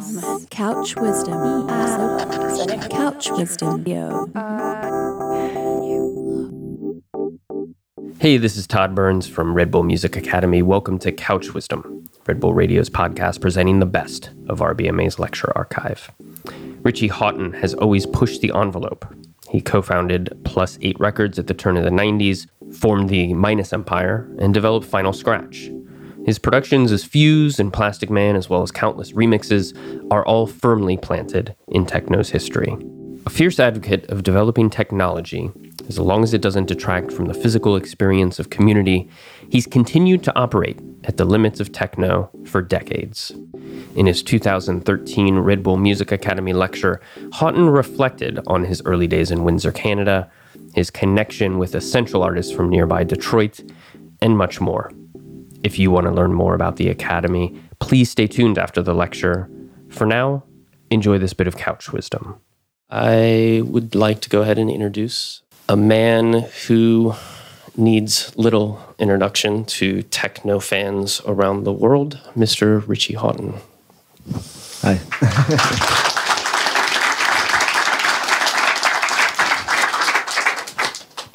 Couch Wisdom. Couch Wisdom. Hey, this is Todd Burns from Red Bull Music Academy. Welcome to Couch Wisdom, Red Bull Radio's podcast presenting the best of RBMA's lecture archive. Richie Hawtin has always pushed the envelope. He co founded Plus 8 Records at the turn of the 90s, formed the Minus Empire, and developed Final Scratch, his productions as Fuse and Plastikman, as well as countless remixes, are all firmly planted in techno's history. A fierce advocate of developing technology, as long as it doesn't detract from the physical experience of community, he's continued to operate at the limits of techno for decades. In his 2013 Red Bull Music Academy lecture, Hawtin reflected on his early days in Windsor, Canada, his connection with essential artists from nearby Detroit, and much more. If you want to learn more about the Academy, please stay tuned after the lecture. For now, enjoy this bit of couch wisdom. I would like to go ahead and introduce a man who needs little introduction to techno fans around the world, Mr. Richie Hawtin. Hi.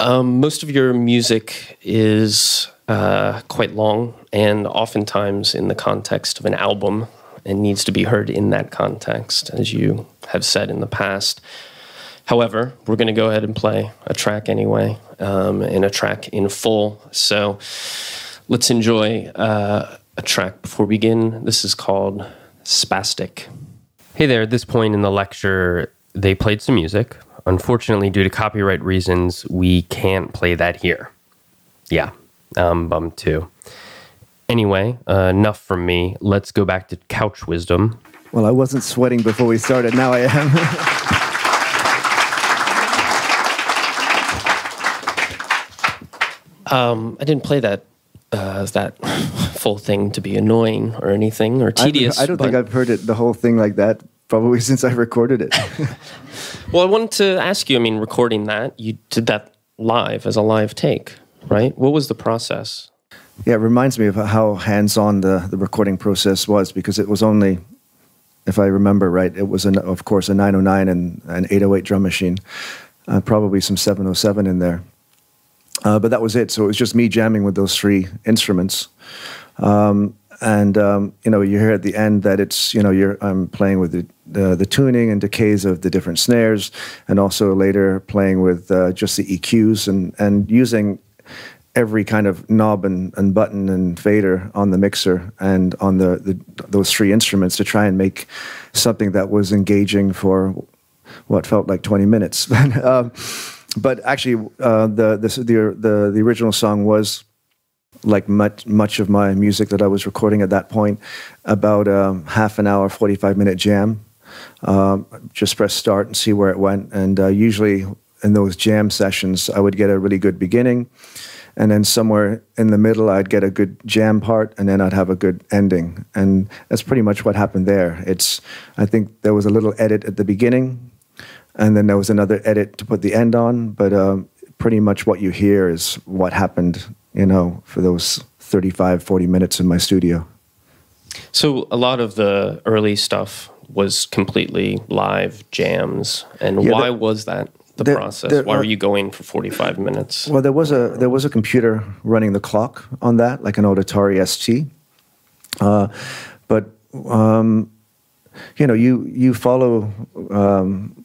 um, most of your music is uh, quite long and oftentimes in the context of an album and needs to be heard in that context, as you have said in the past. However, we're going to go ahead and play a track anyway, um, and a track in full. So let's enjoy uh, a track before we begin. This is called Spastic. Hey there, at this point in the lecture, they played some music. Unfortunately, due to copyright reasons, we can't play that here. Yeah, I'm bummed too. Anyway, uh, enough from me. Let's go back to couch wisdom. Well, I wasn't sweating before we started. Now I am. um, I didn't play that uh, that full thing to be annoying or anything or tedious. I, I don't think I've heard it the whole thing like that probably since I recorded it. well, I wanted to ask you. I mean, recording that you did that live as a live take, right? What was the process? Yeah, it reminds me of how hands-on the, the recording process was because it was only, if I remember right, it was an, of course a 909 and an 808 drum machine, uh, probably some 707 in there. Uh, but that was it. So it was just me jamming with those three instruments. Um, and um, you know, you hear at the end that it's you know you're I'm playing with the, the, the tuning and decays of the different snares, and also later playing with uh, just the EQs and and using every kind of knob and, and button and fader on the mixer and on the, the those three instruments to try and make something that was engaging for what felt like 20 minutes. um, but actually, uh, the, the, the the original song was like much much of my music that I was recording at that point, about um, half an hour, 45 minute jam. Um, just press start and see where it went. And uh, usually in those jam sessions, I would get a really good beginning. And then somewhere in the middle I'd get a good jam part and then I'd have a good ending. And that's pretty much what happened there. It's I think there was a little edit at the beginning and then there was another edit to put the end on. But um, pretty much what you hear is what happened you know for those 35 40 minutes in my studio. So a lot of the early stuff was completely live jams. And yeah, why was that the there, process? There, Why uh, were you going for 45 minutes? Well, there was a there was a computer running the clock on that, like an Atari ST. Uh, but um, you know, you you follow um,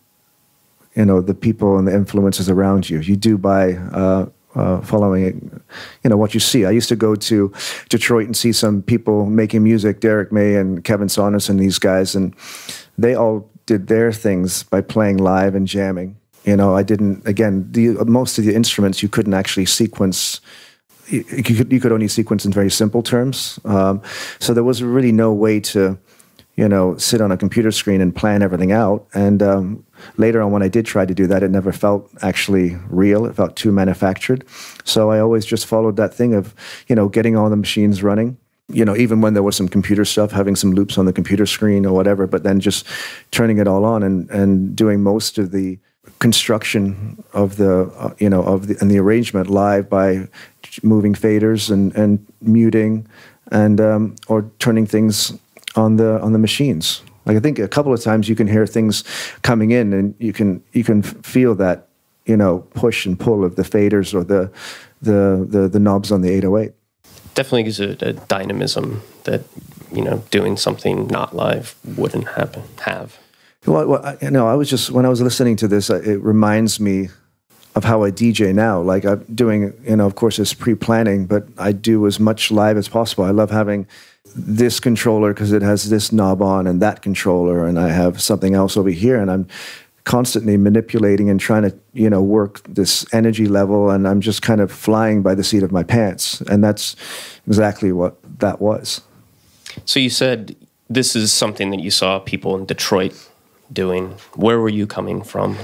you know the people and the influences around you. You do by uh, uh, following you know what you see. I used to go to Detroit and see some people making music, Derrick May and Kevin Saunders and these guys, and they all did their things by playing live and jamming. You know, I didn't. Again, the most of the instruments you couldn't actually sequence. You, could, you could only sequence in very simple terms. Um, so there was really no way to, you know, sit on a computer screen and plan everything out. And um, later on, when I did try to do that, it never felt actually real. It felt too manufactured. So I always just followed that thing of, you know, getting all the machines running you know, even when there was some computer stuff, having some loops on the computer screen or whatever, but then just turning it all on and, and doing most of the construction of the uh, you know of the and the arrangement live by moving faders and and muting and um, or turning things on the on the machines Like I think a couple of times you can hear things coming in, and you can you can feel that you know push and pull of the faders or the the the, the knobs on the 808. Definitely gives it a dynamism that you know doing something not live wouldn't happen have. Well, well I, you know, I was just when I was listening to this, uh, it reminds me of how I DJ now. Like I'm doing, you know, of course, it's pre-planning, but I do as much live as possible. I love having this controller because it has this knob on and that controller, and I have something else over here, and I'm constantly manipulating and trying to, you know, work this energy level, and I'm just kind of flying by the seat of my pants, and that's exactly what that was. So you said this is something that you saw people in Detroit doing. Where were you coming from?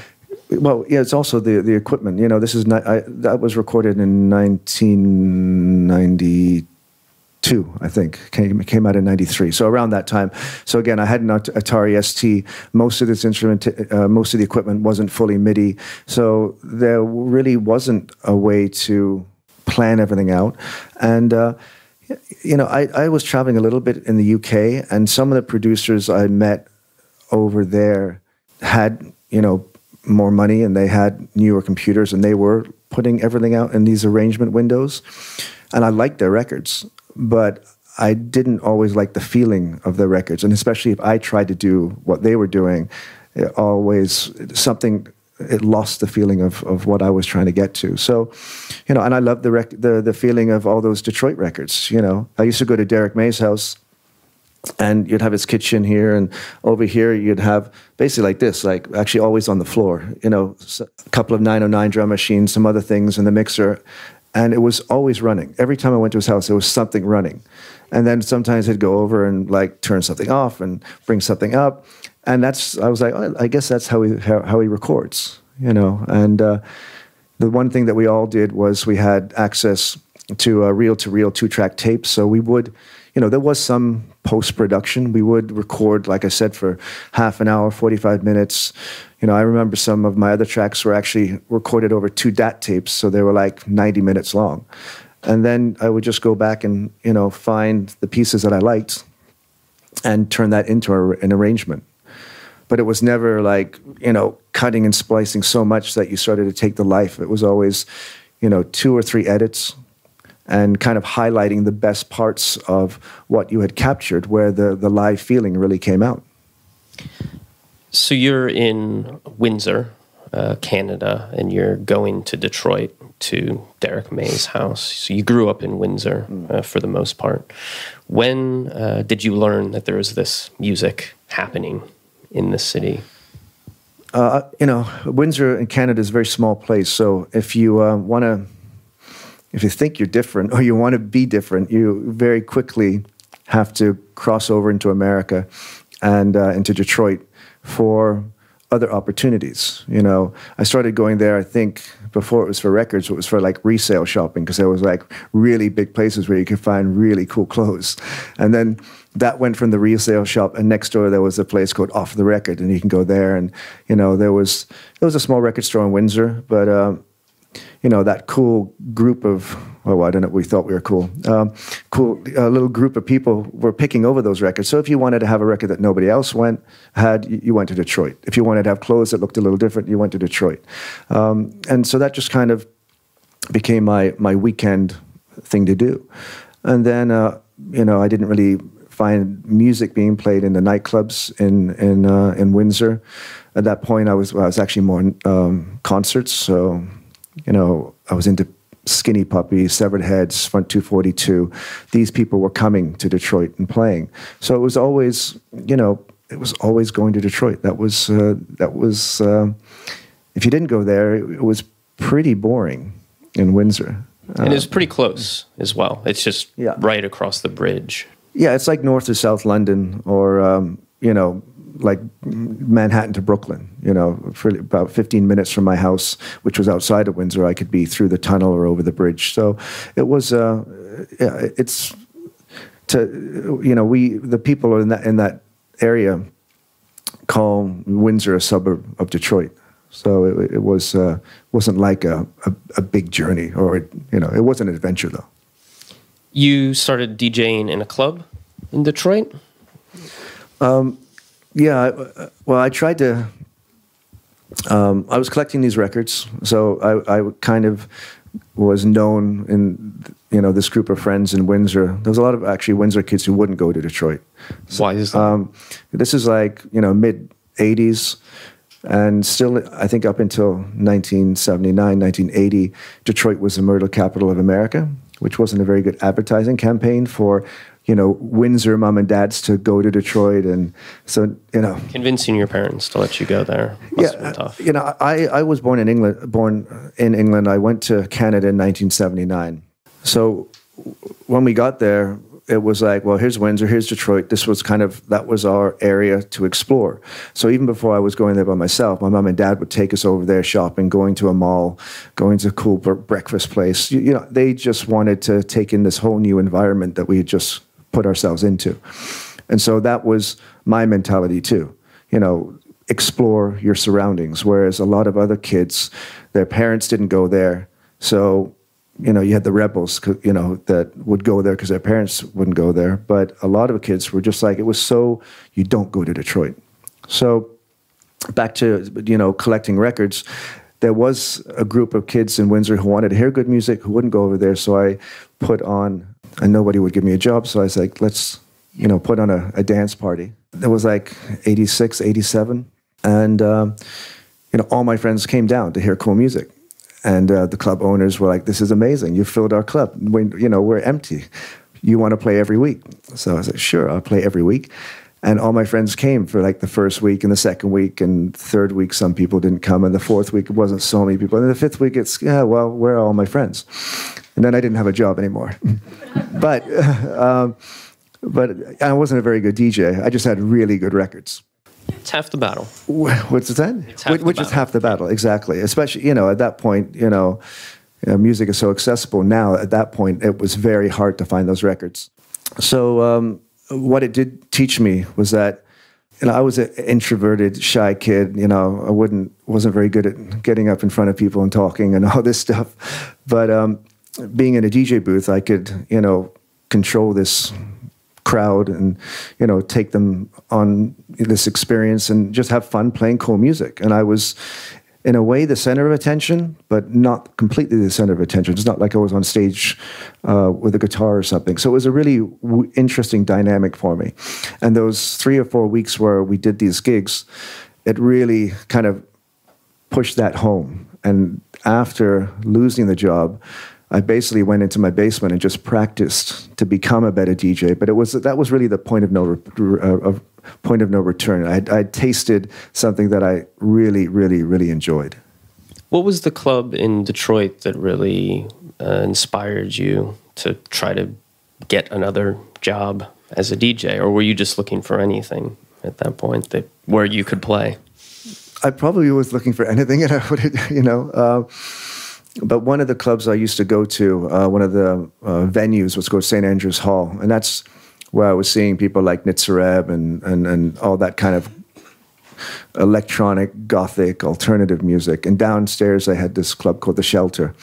well, yeah, it's also the the equipment. You know, this is not, I, that was recorded in 1992, I think. Came came out in '93, so around that time. So again, I had an Atari ST. Most of this instrument, uh, most of the equipment wasn't fully MIDI, so there really wasn't a way to plan everything out, and. Uh, you know, I, I was traveling a little bit in the UK, and some of the producers I met over there had, you know, more money and they had newer computers and they were putting everything out in these arrangement windows. And I liked their records, but I didn't always like the feeling of their records. And especially if I tried to do what they were doing, it always something it lost the feeling of, of what I was trying to get to. So, you know, and I love the, rec- the the feeling of all those Detroit records. You know, I used to go to Derrick May's house and you'd have his kitchen here and over here you'd have basically like this like actually always on the floor you know a couple of 909 drum machines some other things in the mixer and it was always running. Every time i went to his house there was something running. And then sometimes he'd go over and like turn something off and bring something up and that's i was like oh, i guess that's how he how, how he records you know? And uh, the one thing that we all did was we had access to a reel to reel two track tape so we would you know, there was some post production. We would record, like I said, for half an hour, 45 minutes. You know, I remember some of my other tracks were actually recorded over two DAT tapes, so they were like 90 minutes long. And then I would just go back and, you know, find the pieces that I liked and turn that into a, an arrangement. But it was never like, you know, cutting and splicing so much that you started to take the life. It was always, you know, two or three edits, and kind of highlighting the best parts of what you had captured, where the, the live feeling really came out. So you're in Windsor, uh, Canada, and you're going to Detroit to Derrick May's house. So you grew up in Windsor mm. uh, for the most part. When uh, did you learn that there was this music happening in the city? Uh, you know, Windsor in Canada is a very small place. So if you uh, want to if you think you're different or you want to be different, you very quickly have to cross over into America and uh, into Detroit for other opportunities. You know, I started going there. I think before it was for records, it was for like resale shopping because there was like really big places where you could find really cool clothes. And then that went from the resale shop, and next door there was a place called Off the Record, and you can go there. And you know, there was it was a small record store in Windsor, but um, you know that cool group of oh I don't know we thought we were cool um, cool little group of people were picking over those records. So if you wanted to have a record that nobody else went had, you went to Detroit. If you wanted to have clothes that looked a little different, you went to Detroit. Um, and so that just kind of became my my weekend thing to do. And then uh, you know I didn't really find music being played in the nightclubs in in uh, in Windsor. At that point, I was I was actually more um, concerts. So you know, I was into Skinny Puppy, Severed Heads, Front 242. These people were coming to Detroit and playing. So it was always, you know, it was always going to Detroit. That was, uh, that was, uh, if you didn't go there, it was pretty boring in Windsor. And it's pretty close as well. It's just yeah. right across the bridge. Yeah, it's like north or south London or, um, you know, like Manhattan to Brooklyn. You know, for about 15 minutes from my house, which was outside of Windsor, I could be through the tunnel or over the bridge. So it was. Uh, yeah, it's to you know we the people in that in that area call Windsor a suburb of Detroit. So it, it was uh, wasn't like a, a, a big journey, or you know, it was an adventure though. You started DJing in a club in Detroit. Um, yeah, well, I tried to. Um, I was collecting these records, so I, I kind of was known in you know this group of friends in Windsor. There was a lot of actually Windsor kids who wouldn't go to Detroit. Why is that? Um, this is like you know mid '80s, and still I think up until 1979, 1980, Detroit was the murder capital of America, which wasn't a very good advertising campaign for you know Windsor mom and dads to go to Detroit, and so you know Convincing your parents to let you go there must have been tough. You know, I, I was born in England. Born in England, I went to Canada in 1979. So when we got there, it was like, well, here's Windsor, here's Detroit. This was kind of that was our area to explore. So even before I was going there by myself, my mom and dad would take us over there shopping, going to a mall, going to a cool breakfast place. You, you know, they just wanted to take in this whole new environment that we had just put ourselves into. And so that was my mentality too. You know, explore your surroundings. Whereas a lot of other kids, their parents didn't go there. So, you know, you had the rebels, you know, that would go there because their parents wouldn't go there. But a lot of kids were just like, it was so, you don't go to Detroit. So, back to, you know, collecting records, there was a group of kids in Windsor who wanted to hear good music, who wouldn't go over there. So I put on, and nobody would give me a job. So I was like, let's, you know, put on a, a dance party. It was like 86, 87. And, um, you know, all my friends came down to hear cool music. And uh, the club owners were like, this is amazing. You filled our club. When, you know, we're empty. You want to play every week. So I like, sure, I'll play every week. And all my friends came for like the first week and the second week and third week. Some people didn't come, and the fourth week it wasn't so many people. And the fifth week it's yeah, well, where are all my friends? And then I didn't have a job anymore. but um, but I wasn't a very good DJ. I just had really good records. It's half the battle. What's that? which which is half the battle, exactly. Especially, you know, at that point, you know, you know, music is so accessible now. At that point, it was very hard to find those records. So, um, what it did teach me was that, you know, I was an introverted, shy kid. You know, I wouldn't wasn't very good at getting up in front of people and talking and all this stuff. But um, being in a DJ booth, I could, you know, control this crowd and you know take them on this experience and just have fun playing cool music and i was in a way the center of attention but not completely the center of attention. It's not like i was on stage uh, with a guitar or something. So it was a really w- interesting dynamic for me. And those three or four weeks where we did these gigs it really kind of pushed that home. And after losing the job, I basically went into my basement and just practiced to become a better DJ. But it was that was really the point of no uh, point of no return. I I tasted something that I really, really, really enjoyed. What was the club in Detroit that really uh, inspired you to try to get another job as a DJ, or were you just looking for anything at that point that where you could play? I probably was looking for anything, and I would, you know. Uh, but one of the clubs I used to go to, uh, one of the uh, venues was called St. Andrews Hall, and that's where I was seeing people like Nitzer Ebb and, and, and all that kind of electronic, gothic, alternative music. And downstairs, they had this club called The Shelter.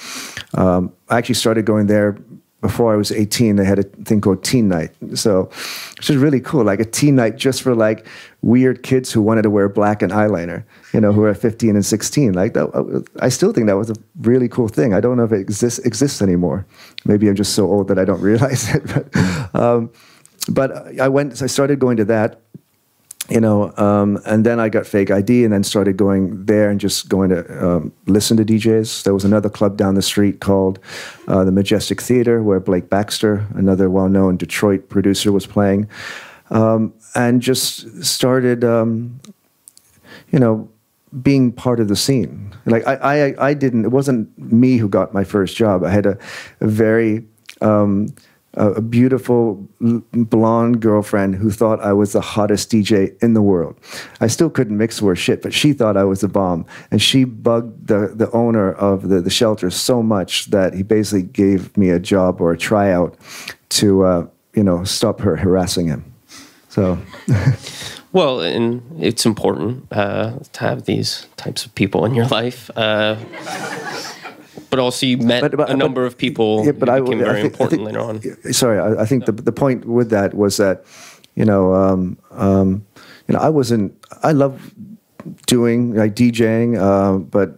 Um, I actually started going there before I was 18. They had a thing called Teen Night. So, which is really cool, like a teen night just for like weird kids who wanted to wear black and eyeliner, you know, who are 15 and 16. Like that, I still think that was a really cool thing. I don't know if it exists, exists anymore. Maybe I'm just so old that I don't realize it. But, um, but I went, I started going to that you know, um, and then I got fake ID and then started going there and just going to um, listen to DJs. There was another club down the street called uh, the Majestic Theater where Blake Baxter, another well known Detroit producer, was playing. Um, and just started, um, you know, being part of the scene. Like, I, I, I didn't, it wasn't me who got my first job. I had a, a very, um, a beautiful blonde girlfriend who thought I was the hottest DJ in the world. I still couldn't mix worth shit, but she thought I was a bomb. And she bugged the, the owner of the, the shelter so much that he basically gave me a job or a tryout to, uh, you know, stop her harassing him. So, Well, and it's important uh, to have these types of people in your life. Uh, but also, you met But- but- a number of people Yeah, but who I became I very think- important think- later on. Sorry, I, I think the the point with that was that, you know, um, um, you know, I wasn't. I love doing like DJing, uh, but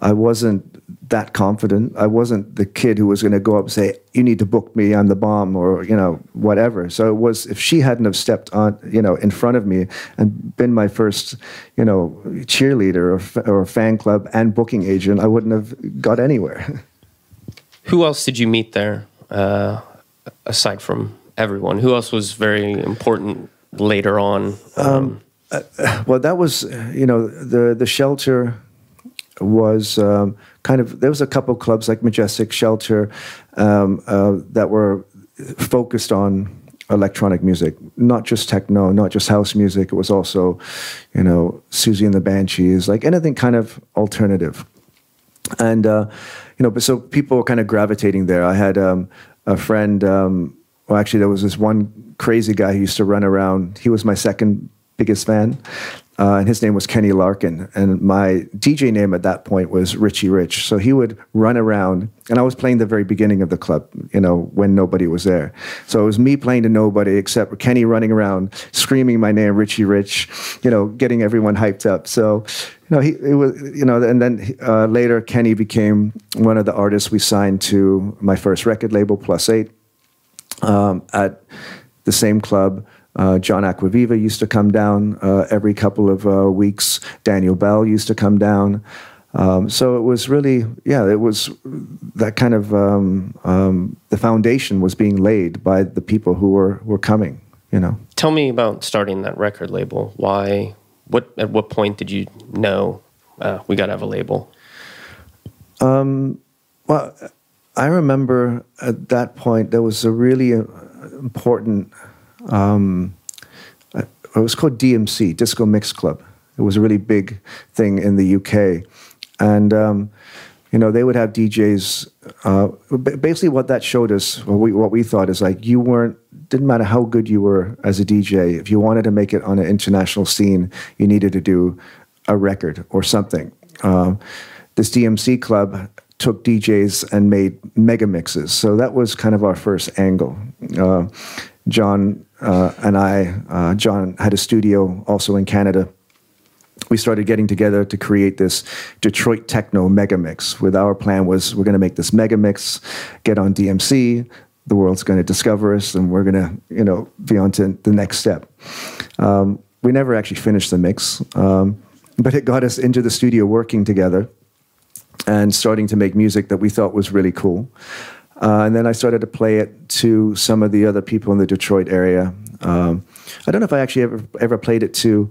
I wasn't that confident. I wasn't the kid who was going to go up and say, "You need to book me. I'm the bomb," or you know, whatever. So it was if she hadn't have stepped on, you know, in front of me and been my first, you know, cheerleader or, or fan club and booking agent, I wouldn't have got anywhere. Who else did you meet there, uh, aside from everyone? Who else was very important later on? Um, um, uh, well, that was, you know, the the shelter was um, kind of there was a couple clubs like Majestic Shelter um, uh, that were focused on electronic music, not just techno, not just house music. It was also, you know, Siouxsie and the Banshees, like anything kind of alternative. And uh, you know, but so people were kind of gravitating there. I had um, a friend. Um, well, actually, there was this one crazy guy who used to run around. He was my second biggest fan, uh, and his name was Kenny Larkin. And my DJ name at that point was Richie Rich. So he would run around, and I was playing the very beginning of the club, you know, when nobody was there. So it was me playing to nobody except Kenny running around, screaming my name, Richie Rich, you know, getting everyone hyped up. So, you know, he it was, you know, and then uh, later Kenny became one of the artists we signed to my first record label, Plus Eight, um, at the same club. Uh, John Acquaviva used to come down uh, every couple of uh, weeks. Daniel Bell used to come down. Um, so it was really, yeah, it was that kind of um, um, the foundation was being laid by the people who were were coming. You know. Tell me about starting that record label. Why? What? At what point did you know uh, we got to have a label? Um, well, I remember at that point there was a really uh, important um, it was called DMC, Disco Mix Club. It was a really big thing in the UK. And, um, you know, they would have DJs. Uh, basically, what that showed us, what we, what we thought is like you weren't, didn't matter how good you were as a DJ, if you wanted to make it on an international scene, you needed to do a record or something. Um, this DMC club took DJs and made mega mixes. So that was kind of our first angle. Uh, John uh, and I, uh, John had a studio also in Canada. We started getting together to create this Detroit techno mega mix. With our plan was we're going to make this mega mix, get on DMC. The world's going to discover us, and we're going to, you know, be on to the next step. Um, we never actually finished the mix, um, but it got us into the studio working together and starting to make music that we thought was really cool. Uh, and then I started to play it to some of the other people in the Detroit area. Um, I don't know if I actually ever ever played it to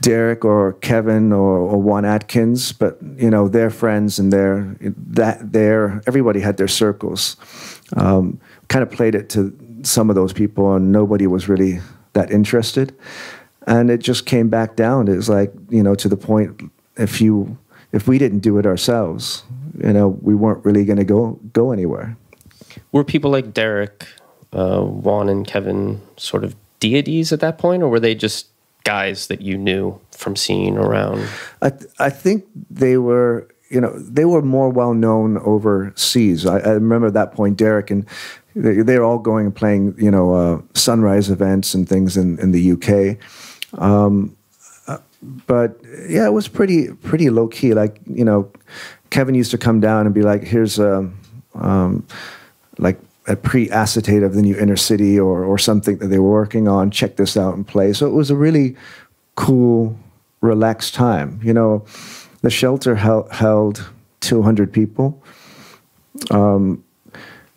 Derrick or Kevin or, or Juan Atkins, but you know their friends and their that their everybody had their circles. Um, kind of played it to some of those people, and nobody was really that interested. And it just came back down. It was like you know to the point if you if we didn't do it ourselves, you know, we weren't really going to go go anywhere. Were people like Derrick, uh, Juan, and Kevin sort of deities at that point, or were they just guys that you knew from seeing around? I th- I think they were. You know, they were more well known overseas. I, I remember at that point, Derrick and they, they're all going and playing, you know, uh, sunrise events and things in, in the UK. Um, but yeah, it was pretty pretty low key. Like you know, Kevin used to come down and be like, "Here's a um, like a pre-acetate of the new inner city or or something that they were working on. Check this out and play." So it was a really cool, relaxed time. You know, the shelter held, held 200 people. Um,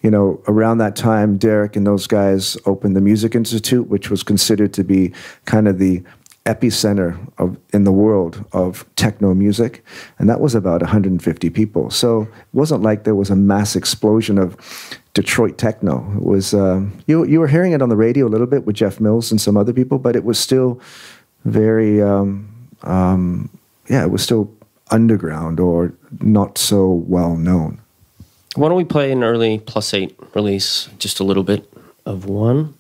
you know, around that time, Derrick and those guys opened the Music Institute, which was considered to be kind of the epicenter of in the world of techno music, and that was about 150 people. So it wasn't like there was a mass explosion of Detroit techno. It was uh, you you were hearing it on the radio a little bit with Jeff Mills and some other people, but it was still very um, um, yeah, it was still underground or not so well known. Why don't we play an early plus eight release, just a little bit of one?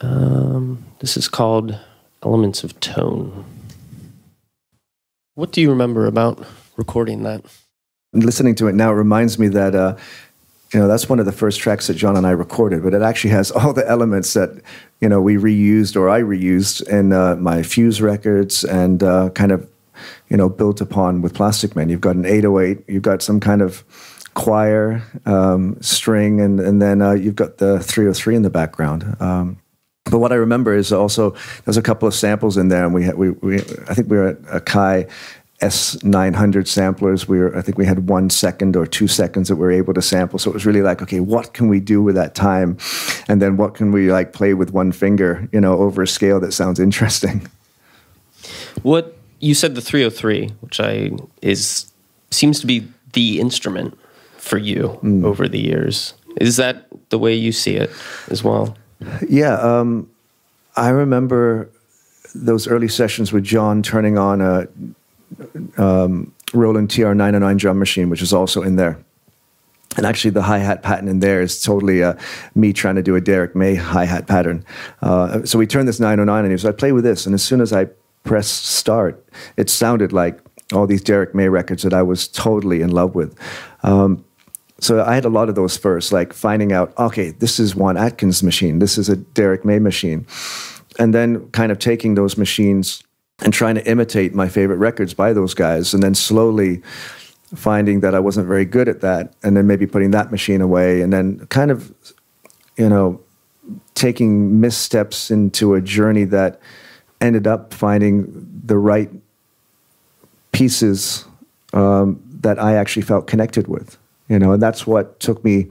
Um, this is called Elements of Tone. What do you remember about recording that? Listening to it now it reminds me that uh, you know that's one of the first tracks that John and I recorded, but it actually has all the elements that you know we reused or I reused in uh, my Fuse records and uh, kind of you know built upon with Plastikman. You've got an 808, you've got some kind of choir um, string, and and then uh, you've got the 303 in the background. Um, but what I remember is also there's a couple of samples in there, and we had, we, we I think we were at Akai S900 samplers. We were, I think we had one second or two seconds that we were able to sample. So it was really like, okay, what can we do with that time? And then what can we like play with one finger, you know, over a scale that sounds interesting? What you said the 303, which I is seems to be the instrument for you mm. over the years. Is that the way you see it as well? Yeah, um, I remember those early sessions with John turning on a um, Roland TR909 drum machine, which is also in there. And actually, the hi hat pattern in there is totally uh, me trying to do a Derrick May hi hat pattern. Uh, so we turned this 909 and he was, I play with this. And as soon as I pressed start, it sounded like all these Derrick May records that I was totally in love with. Um, so I had a lot of those first, like finding out, okay, this is Juan Atkins machine, this is a Derrick May machine. And then kind of taking those machines and trying to imitate my favorite records by those guys, and then slowly finding that I wasn't very good at that, and then maybe putting that machine away, and then kind of, you know, taking missteps into a journey that ended up finding the right pieces um, that I actually felt connected with, you know, and that's what took me,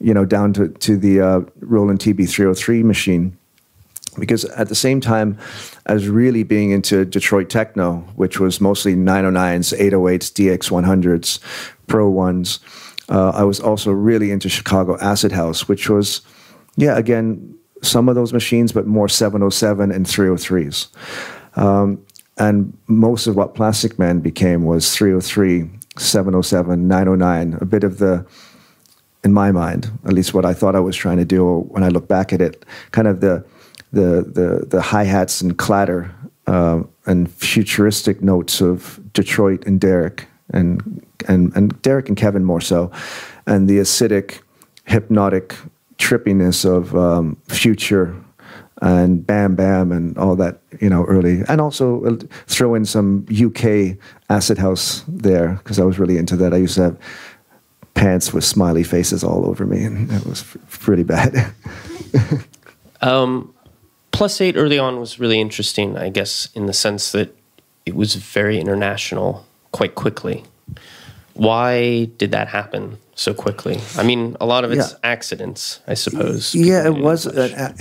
you know, down to to the uh, Roland TB303 machine because at the same time as really being into Detroit techno, which was mostly 909s, 808s, DX100s, Pro ones, uh, I was also really into Chicago Acid House, which was, yeah, again, some of those machines, but more 707 and 303s. Um, and most of what Plastikman became was 303, 707, 909, a bit of the, in my mind, at least what I thought I was trying to do when I look back at it, kind of the the the, the hi hats and clatter uh, and futuristic notes of Detroit and Derrick and and and Derrick and Kevin more so, and the acidic, hypnotic trippiness of um, future and Bam Bam and all that, you know, early. And also throw in some UK acid house there because I was really into that. I used to have pants with smiley faces all over me, and it was pretty bad. um, Plus Eight early on was really interesting, I guess, in the sense that it was very international quite quickly. Why did that happen so quickly? I mean, a lot of it's yeah. accidents, I suppose. Yeah, it was an,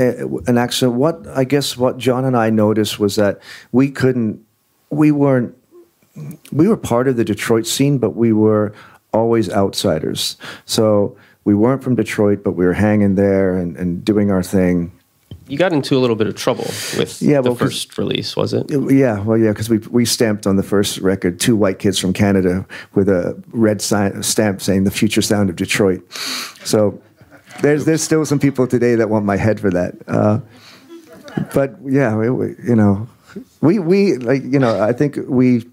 an accident. What I guess what John and I noticed was that we couldn't, we weren't, we were part of the Detroit scene, but we were always outsiders. So we weren't from Detroit, but we were hanging there and, and doing our thing you got into a little bit of trouble with yeah, the well, first release, was it? Yeah, well, yeah, because we we stamped on the first record two white kids from Canada with a red sign, stamp saying "the future sound of Detroit." So there's there's still some people today that want my head for that. Uh, but yeah, it, you know, we we like you know I think we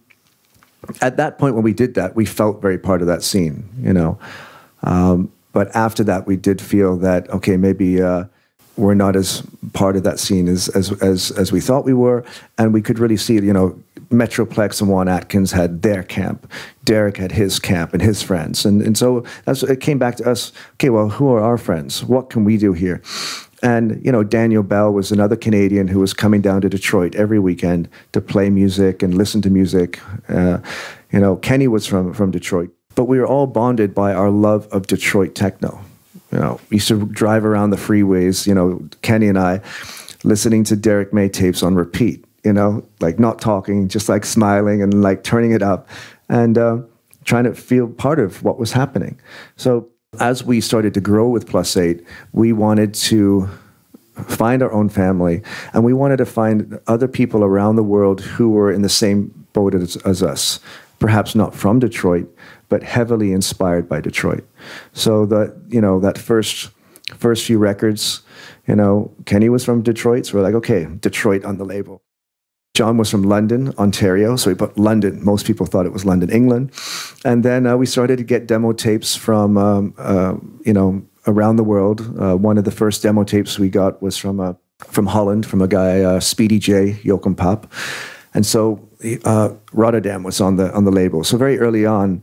at that point when we did that we felt very part of that scene, you know. Um, but after that, we did feel that okay, maybe. Uh, we're not as part of that scene as, as, as, as we thought we were. And we could really see, you know, Metroplex and Juan Atkins had their camp. Derrick had his camp and his friends. And, and so it came back to us okay, well, who are our friends? What can we do here? And, you know, Daniel Bell was another Canadian who was coming down to Detroit every weekend to play music and listen to music. Uh, you know, Kenny was from, from Detroit. But we were all bonded by our love of Detroit techno you know, used to drive around the freeways, you know, Kenny and I, listening to Derrick May tapes on repeat, you know, like not talking, just like smiling and like turning it up and uh, trying to feel part of what was happening. So as we started to grow with Plus Eight, we wanted to find our own family and we wanted to find other people around the world who were in the same boat as, as us, perhaps not from Detroit, but heavily inspired by Detroit. So the you know that first first few records, you know, Kenny was from Detroit, so we're like, okay, Detroit on the label. John was from London, Ontario, so we put London. Most people thought it was London, England, and then uh, we started to get demo tapes from um, uh, you know around the world. Uh, one of the first demo tapes we got was from a from Holland, from a guy uh, Speedy J Jochem Paap, and so uh, Rotterdam was on the on the label. So very early on,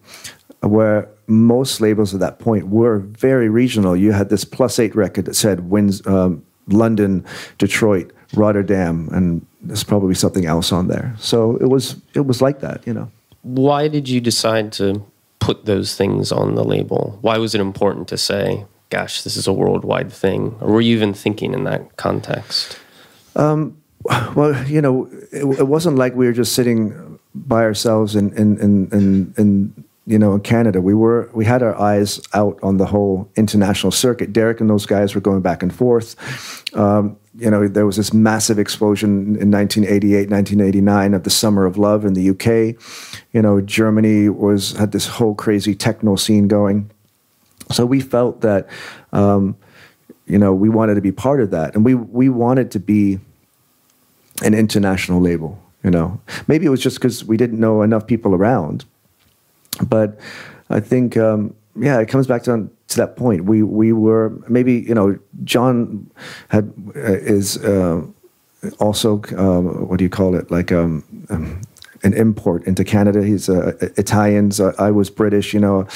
where most labels at that point were very regional. You had this plus eight record that said wins um, London, Detroit, Rotterdam, and there's probably something else on there. So it was it was like that, you know. Why did you decide to put those things on the label? Why was it important to say, "Gosh, this is a worldwide thing"? Or were you even thinking in that context? Um, well, you know, it, it, wasn't like we were just sitting by ourselves in in in, in, in you know, in Canada, we were we had our eyes out on the whole international circuit. Derrick and those guys were going back and forth. Um, you know, there was this massive explosion in 1988, 1989 of the Summer of Love in the UK. You know, Germany was had this whole crazy techno scene going. So we felt that, um, you know, we wanted to be part of that, and we we wanted to be an international label. You know, maybe it was just because we didn't know enough people around but I think, um, yeah, it comes back to, to that point. We we were maybe you know John had uh, is uh, also um, what do you call it like um, um an import into Canada. He's uh, Italians. Uh, I was British. You know,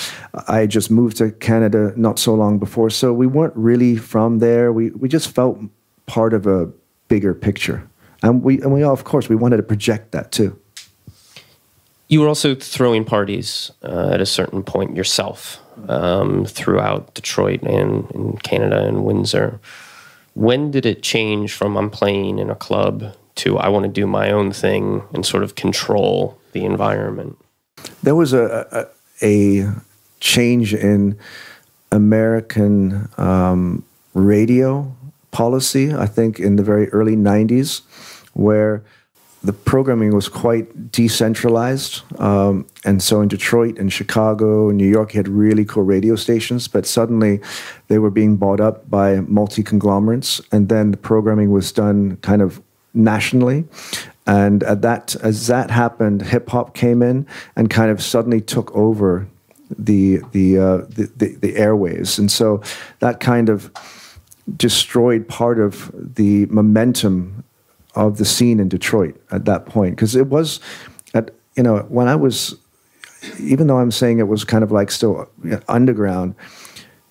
I just moved to Canada not so long before, so we weren't really from there. We we just felt part of a bigger picture, and we and we of course we wanted to project that too. You were also throwing parties uh, at a certain point yourself um, throughout Detroit and in Canada and Windsor. When did it change from I'm playing in a club to I want to do my own thing and sort of control the environment? There was a, a, a change in American um, radio policy, I think, in the very early 90s, where the programming was quite decentralized. Um, and so in Detroit and Chicago and New York, you had really cool radio stations, but suddenly they were being bought up by multi conglomerates. And then the programming was done kind of nationally. And at that, as that happened, hip hop came in and kind of suddenly took over the the, uh, the, the the airwaves, and so that kind of destroyed part of the momentum of the scene in Detroit at that point because it was at you know when I was even though I'm saying it was kind of like still underground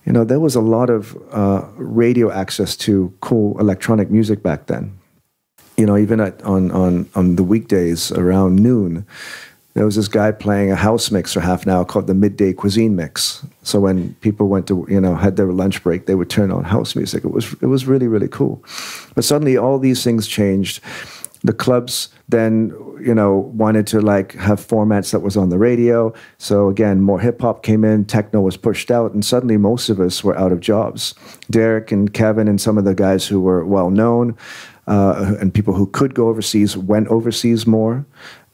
you know there was a lot of uh, radio access to cool electronic music back then. You know even at, on on on the weekdays around noon there was this guy playing a house mix for half an hour called the midday cuisine mix. So when people went to you know had their lunch break, they would turn on house music. It was it was really really cool. But suddenly all these things changed. The clubs then you know wanted to like have formats that was on the radio. So again, more hip hop came in, techno was pushed out, and suddenly most of us were out of jobs. Derrick and Kevin and some of the guys who were well known. Uh, and people who could go overseas went overseas more.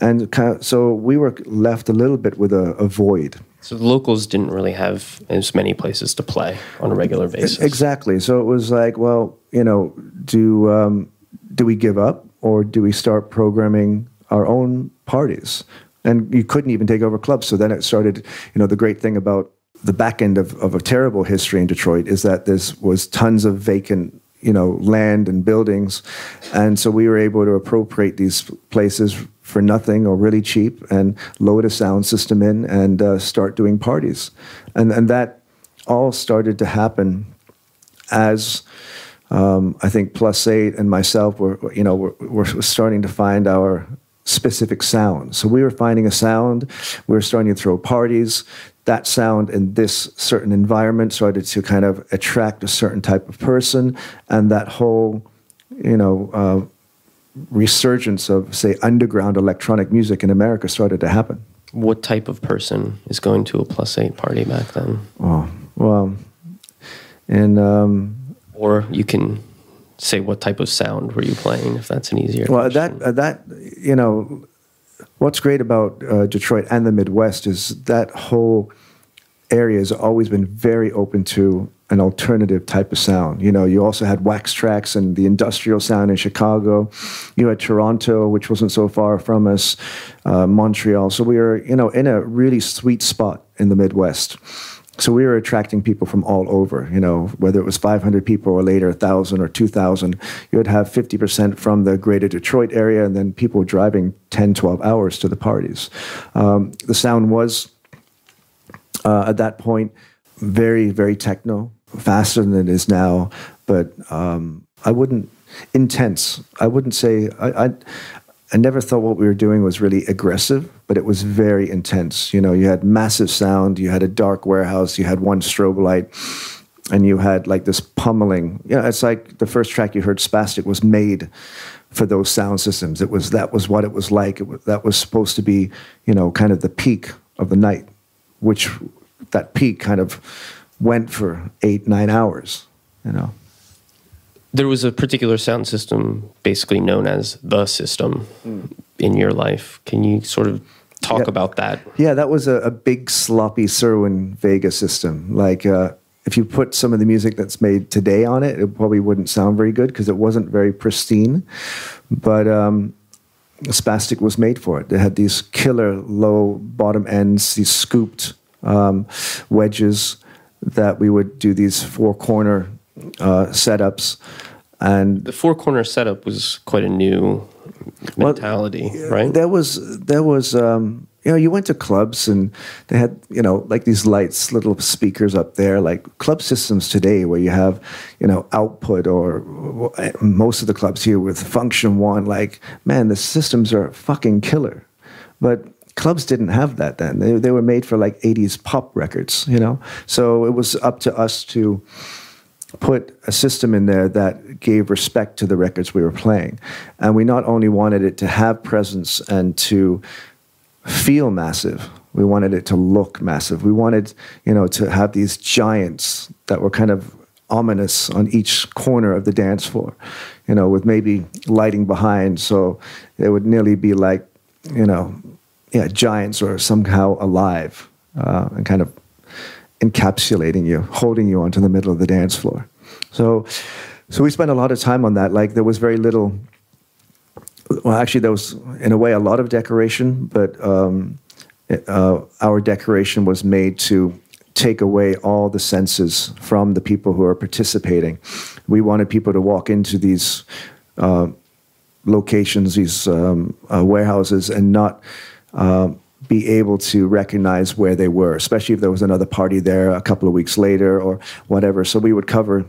And kind of, so we were left a little bit with a, a, void. So the locals didn't really have as many places to play on a regular basis. Exactly. So it was like, well, you know, do um, do we give up or do we start programming our own parties? And you couldn't even take over clubs. So then it started. You know, the great thing about the back end of, of a terrible history in Detroit is that there was tons of vacant you know land and buildings and so we were able to appropriate these places for nothing or really cheap and load a sound system in and uh, start doing parties. And, and that all started to happen as um, I think Plus Eight and myself were, you know, were, were starting to find our specific sound. So we were finding a sound, we were starting to throw parties. That sound in this certain environment started to kind of attract a certain type of person, and that whole, you know, uh, resurgence of, say, underground electronic music in America started to happen. What type of person is going to a plus eight party back then? Oh, well, and. Um, or you can say what type of sound were you playing if that's an easier well question. that uh, that you know what's great about uh, detroit and the midwest is that whole area has always been very open to an alternative type of sound. You know, you also had Wax Trax and the industrial sound in Chicago. You had Toronto, which wasn't so far from us, uh, Montreal. So we were, you know, in a really sweet spot in the Midwest. So we were attracting people from all over, you know, whether it was 500 people or later 1,000 or 2,000. You would have 50% from the greater Detroit area and then people driving 10, 12 hours to the parties. Um, the sound was, uh, at that point, very, very techno, faster than it is now, but um, I wouldn't, intense. I wouldn't say, I, I, I never thought what we were doing was really aggressive, but it was very intense. You know, you had massive sound, you had a dark warehouse, you had one strobe light, and you had like this pummeling. You know, it's like the first track you heard, Spastic, was made for those sound systems. It was that was what it was like. It was, that was supposed to be, you know, kind of the peak of the night, which that peak kind of went for eight, nine hours. You know there was a particular sound system basically known as the system mm. in your life. Can you sort of talk yeah. about that? Yeah, that was a, a big sloppy Cerwin-Vega system. Like uh, if you put some of the music that's made today on it, it probably wouldn't sound very good because it wasn't very pristine. But um, Spastic was made for it. They had these killer low bottom ends, these scooped um, wedges that we would do these four corner uh, setups. And the four corner setup was quite a new mentality, well, right? There was there was um, you know you went to clubs and they had you know like these lights, little speakers up there, like club systems today where you have you know output or most of the clubs here with Funktion-One. Like man, the systems are fucking killer, but clubs didn't have that then. They they were made for like '80s pop records, you know. So it was up to us to put a system in there that gave respect to the records we were playing. And we not only wanted it to have presence and to feel massive, we wanted it to look massive. We wanted, you know, to have these giants that were kind of ominous on each corner of the dance floor, you know, with maybe lighting behind. So it would nearly be like, you know, yeah, giants or somehow alive uh, and kind of encapsulating you, holding you onto the middle of the dance floor. So, so we spent a lot of time on that. Like there was very little. Well, actually, there was in a way a lot of decoration, but um, uh, our decoration was made to take away all the senses from the people who are participating. We wanted people to walk into these uh, locations, these um, uh, warehouses, and not uh, be able to recognize where they were, especially if there was another party there a couple of weeks later or whatever. So we would cover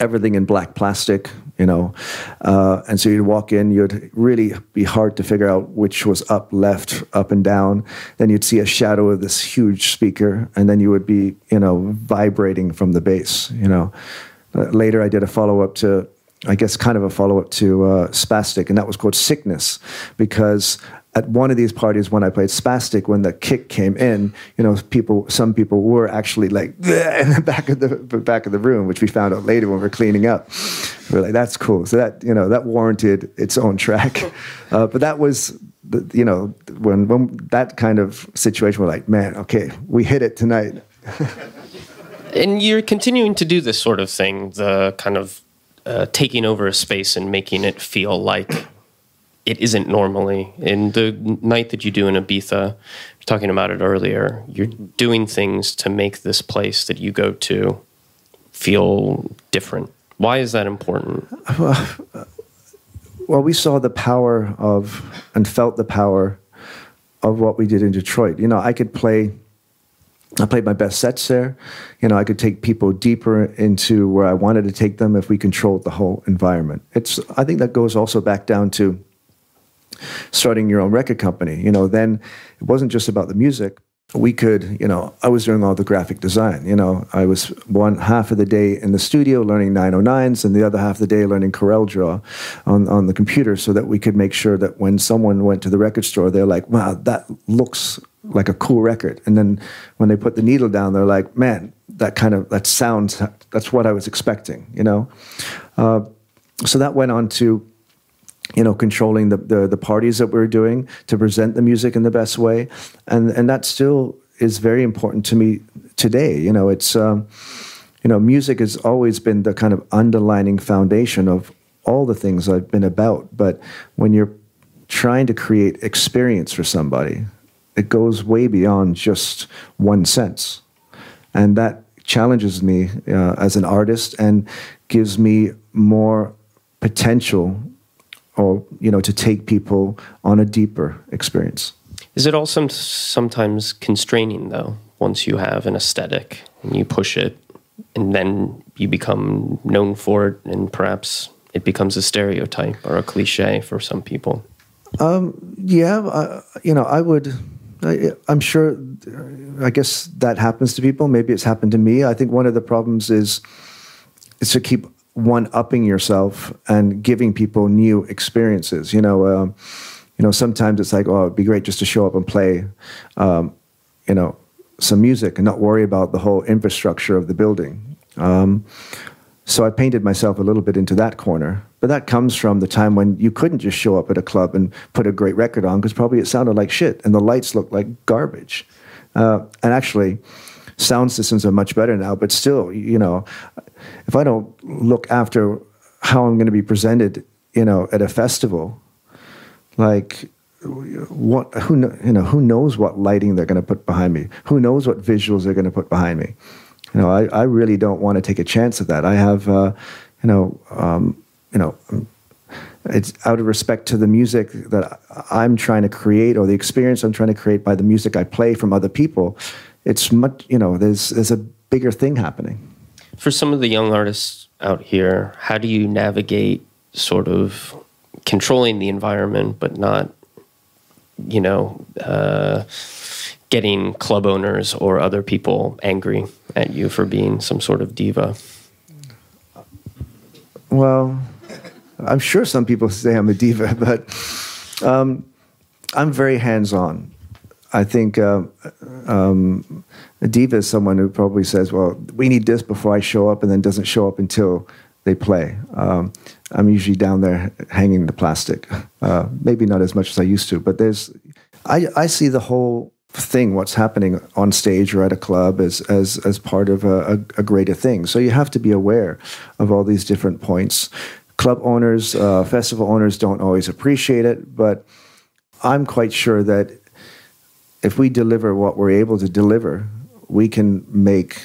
everything in black plastic, you know. Uh, and so you'd walk in, you'd really be hard to figure out which was up, left, up, and down. Then you'd see a shadow of this huge speaker, and then you would be, you know, vibrating from the bass, you know. Uh, later, I did a follow up to I guess kind of a follow up to uh, Spastic, and that was called Sickness, because at one of these parties when I played Spastic, when the kick came in, you know, people, some people were actually like in the back of the back of the room, which we found out later when we are cleaning up. We are like, that's cool. So that you know that warranted its own track, uh, but that was. The, you know, when when that kind of situation, we're like, man, okay, we hit it tonight. and you're continuing to do this sort of thing, the kind of uh, taking over a space and making it feel like it isn't normally. In the night that you do in Ibiza, talking about it earlier, you're doing things to make this place that you go to feel different. Why is that important? Well, we saw the power of and felt the power of what we did in Detroit. You know, I could play I played my best sets there. You know, I could take people deeper into where I wanted to take them if we controlled the whole environment. It's I think that goes also back down to starting your own record company. You know, then it wasn't just about the music. We could, you know, I was doing all the graphic design. You know, I was one half of the day in the studio learning 909s and the other half of the day learning Corel Draw on, on the computer so that we could make sure that when someone went to the record store, they're like, wow, that looks like a cool record. And then when they put the needle down, they're like, man, that kind of, that sounds, that's what I was expecting, you know? Uh, so that went on to you know, controlling the, the, the parties that we're doing to present the music in the best way, and and that still is very important to me today. You know, it's um, you know, music has always been the kind of underlining foundation of all the things I've been about. But when you're trying to create experience for somebody, it goes way beyond just one sense. And that challenges me uh, as an artist and gives me more potential or you know to take people on a deeper experience. Is it also sometimes constraining though once you have an aesthetic and you push it and then you become known for it and perhaps it becomes a stereotype or a cliche for some people? Um, yeah I, you know i would I, i'm sure i guess that happens to people. Maybe it's happened to me. I think one of the problems is is to keep one upping yourself and giving people new experiences. You know, um, you know, sometimes it's like, oh, it'd be great just to show up and play, um, you know, some music and not worry about the whole infrastructure of the building. Um, so I painted myself a little bit into that corner. But that comes from the time when you couldn't just show up at a club and put a great record on because probably it sounded like shit and the lights looked like garbage. Uh, and actually, sound systems are much better now, but still, you know, if I don't look after how I'm going to be presented, you know, at a festival, like what who you know who knows what lighting they're going to put behind me? Who knows what visuals they're going to put behind me? You know, I, I really don't want to take a chance of that. I have, uh, you know, um, you know. It's out of respect to the music that I'm trying to create or the experience I'm trying to create by the music I play from other people. It's much, you know, there's there's a bigger thing happening for some of the young artists out here, how do you navigate sort of controlling the environment, but not, you know, uh, getting club owners or other people angry at you for being some sort of diva? Well, I'm sure some people say I'm a diva, but um, I'm very hands on. I think um, um, diva is someone who probably says, "Well, we need this before I show up," and then doesn't show up until they play. Um, I'm usually down there hanging the plastic. Uh, maybe not as much as I used to, but there's. I, I see the whole thing, what's happening on stage or at a club, as as as part of a, a, a greater thing. So you have to be aware of all these different points. Club owners, uh, festival owners don't always appreciate it, but I'm quite sure that if we deliver what we're able to deliver, we can make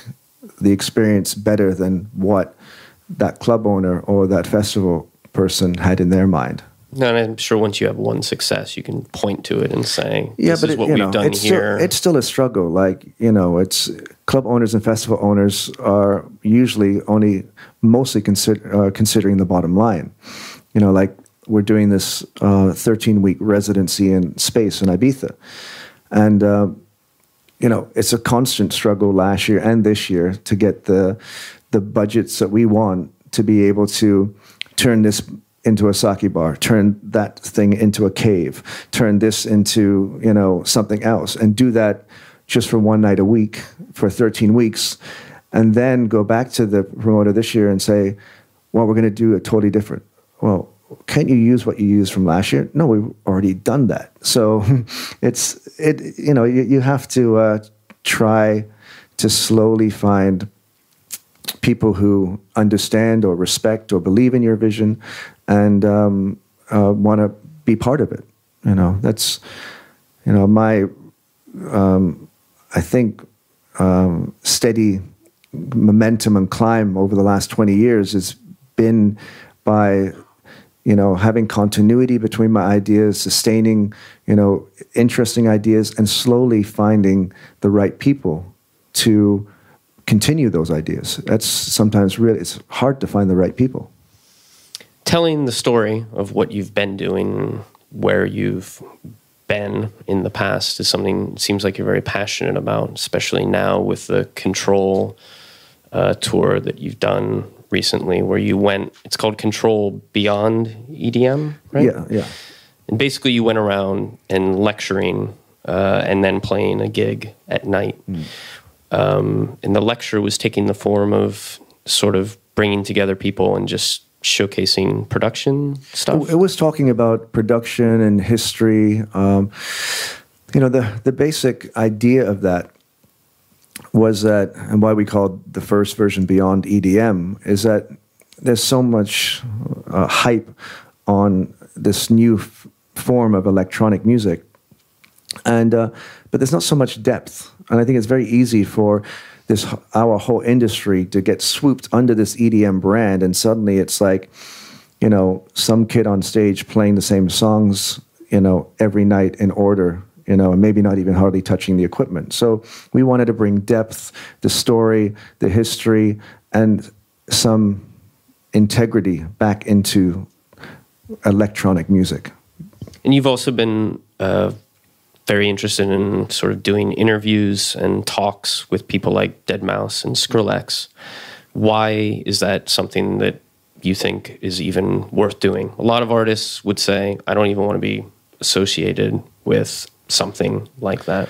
the experience better than what that club owner or that festival person had in their mind. No, and I'm sure once you have one success, you can point to it and say, "Yeah, but it, what we've know, done it's here." Still, it's still a struggle. Like you know, it's club owners and festival owners are usually only mostly consider, uh, considering the bottom line. You know, like we're doing this 13 uh, week residency in space in Ibiza, and uh, you know it's a constant struggle last year and this year to get the the budgets that we want to be able to turn this into a sake bar, turn that thing into a cave, turn this into you know something else, and do that just for one night a week for 13 weeks, and then go back to the promoter this year and say, well, we're going to do it totally different. Well, can't you use what you used from last year? No, we've already done that. So it's it you know you, you have to uh, try to slowly find people who understand or respect or believe in your vision and um, uh, want to be part of it. You know that's you know my um, I think um, steady momentum and climb over the last twenty years has been by you know, having continuity between my ideas, sustaining, you know, interesting ideas, and slowly finding the right people to continue those ideas. That's sometimes really, it's hard to find the right people. Telling the story of what you've been doing, where you've been in the past, is something seems like you're very passionate about, especially now with the Control uh, tour that you've done recently where you went, it's called Control Beyond EDM, right? Yeah, yeah. And basically, you went around and lecturing uh, and then playing a gig at night. Mm. Um, and the lecture was taking the form of sort of bringing together people and just showcasing production stuff. It was talking about production and history. Um, you know, the the basic idea of that was that, and why we called the first version Beyond EDM, is that there's so much uh, hype on this new form of electronic music, and uh, but there's not so much depth, and I think it's very easy for this our whole industry to get swooped under this EDM brand, and suddenly it's like, you know, some kid on stage playing the same songs, you know, every night in order, you know, and maybe not even hardly touching the equipment. So we wanted to bring depth, the story, the history, and some integrity back into electronic music. And you've also been uh, very interested in sort of doing interviews and talks with people like Deadmau5 and Skrillex. Why is that something that you think is even worth doing? A lot of artists would say, I don't even want to be associated with something like that.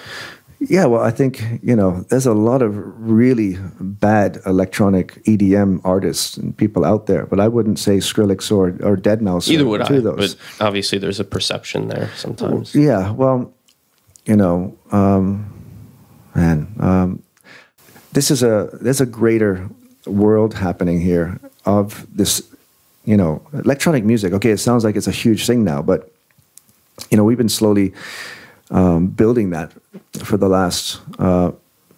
Yeah, well, I think, you know, there's a lot of really bad electronic EDM artists and people out there, but I wouldn't say Skrillex or, or Deadmau5. Either would I, those. but obviously there's a perception there sometimes. Yeah, well, you know, um, man, um, this is a there's a greater world happening here of this, you know, electronic music. Okay, it sounds like it's a huge thing now, but you know, we've been slowly um, building that for the last, uh,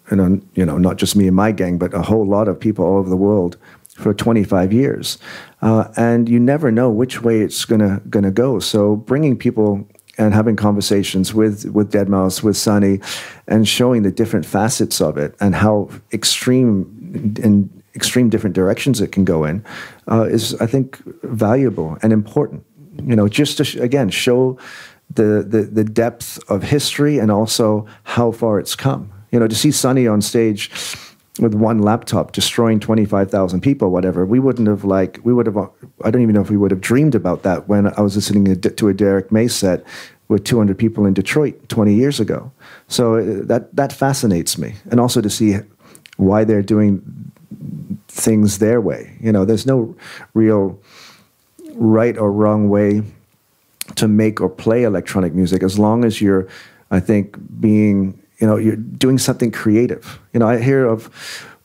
you know, you know, not just me and my gang, but a whole lot of people all over the world for 25 years, uh, and you never know which way it's gonna gonna go. So bringing people and having conversations with with Deadmau5, with Sonny, and showing the different facets of it and how extreme and extreme different directions it can go in uh, is, I think, valuable and important. You know, just to sh- again show the, the the depth of history and also how far it's come. You know, to see Sonny on stage with one laptop destroying 25,000 people, whatever, we wouldn't have like, we would have, I don't even know if we would have dreamed about that when I was listening to a Derrick May set with 200 people in Detroit 20 years ago. So uh, that, that fascinates me. And also to see why they're doing things their way. You know, there's no real right or wrong way to make or play electronic music as long as you're, I think, being you know, you're doing something creative. You know, I hear of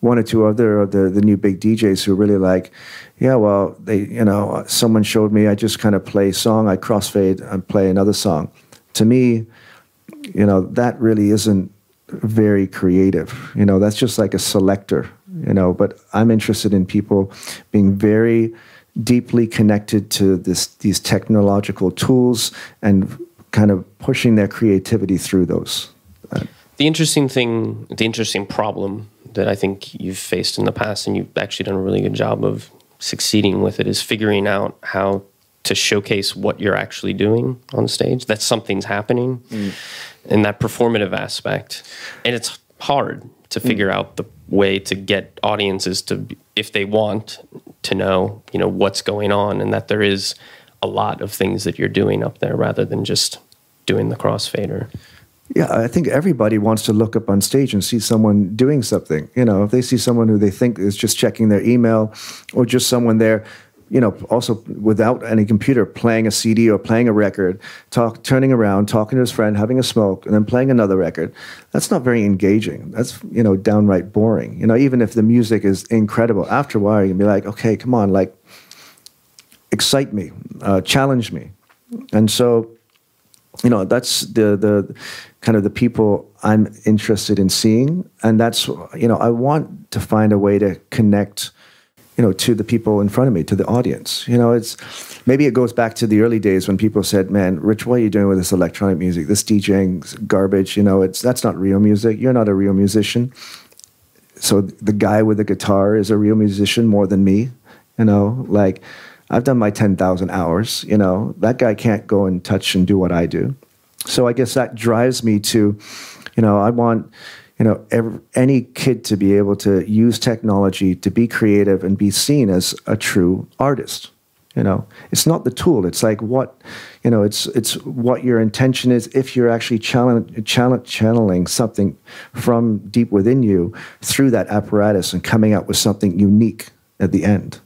one or two other of the, the new big DJs who really like, yeah, well, they, you know, someone showed me I just kind of play song, I crossfade and play another song. To me, you know, that really isn't very creative. You know, that's just like a selector, you know, but I'm interested in people being very deeply connected to this these technological tools and kind of pushing their creativity through those. The interesting thing, the interesting problem that I think you've faced in the past, and you've actually done a really good job of succeeding with it, is figuring out how to showcase what you're actually doing on stage. That something's happening, mm. and that performative aspect. And it's hard to mm. figure mm. out the way to get audiences to, if they want, to know, you know, what's going on, and that there is a lot of things that you're doing up there rather than just doing the crossfader. Yeah, I think everybody wants to look up on stage and see someone doing something. You know, if they see someone who they think is just checking their email or just someone there, you know, also without any computer playing a CD or playing a record, talk, turning around, talking to his friend, having a smoke, and then playing another record, that's not very engaging. That's, you know, downright boring. You know, even if the music is incredible, after a while, you can be like, okay, come on, like, excite me, uh, challenge me. And so, you know, that's the, the, kind of the people I'm interested in seeing. And that's, you know, I want to find a way to connect, you know, to the people in front of me, to the audience. You know, it's maybe it goes back to the early days when people said, man, Rich, what are you doing with this electronic music? This DJing garbage, you know, it's that's not real music. You're not a real musician. So the guy with the guitar is a real musician more than me, you know, like I've done my 10,000 hours, you know, that guy can't go and touch and do what I do. So I guess that drives me to, you know, I want, you know, every, any kid to be able to use technology to be creative and be seen as a true artist. You know, it's not the tool. It's like what, you know, it's it's what your intention is. If you're actually channeling something from deep within you through that apparatus and coming out with something unique at the end,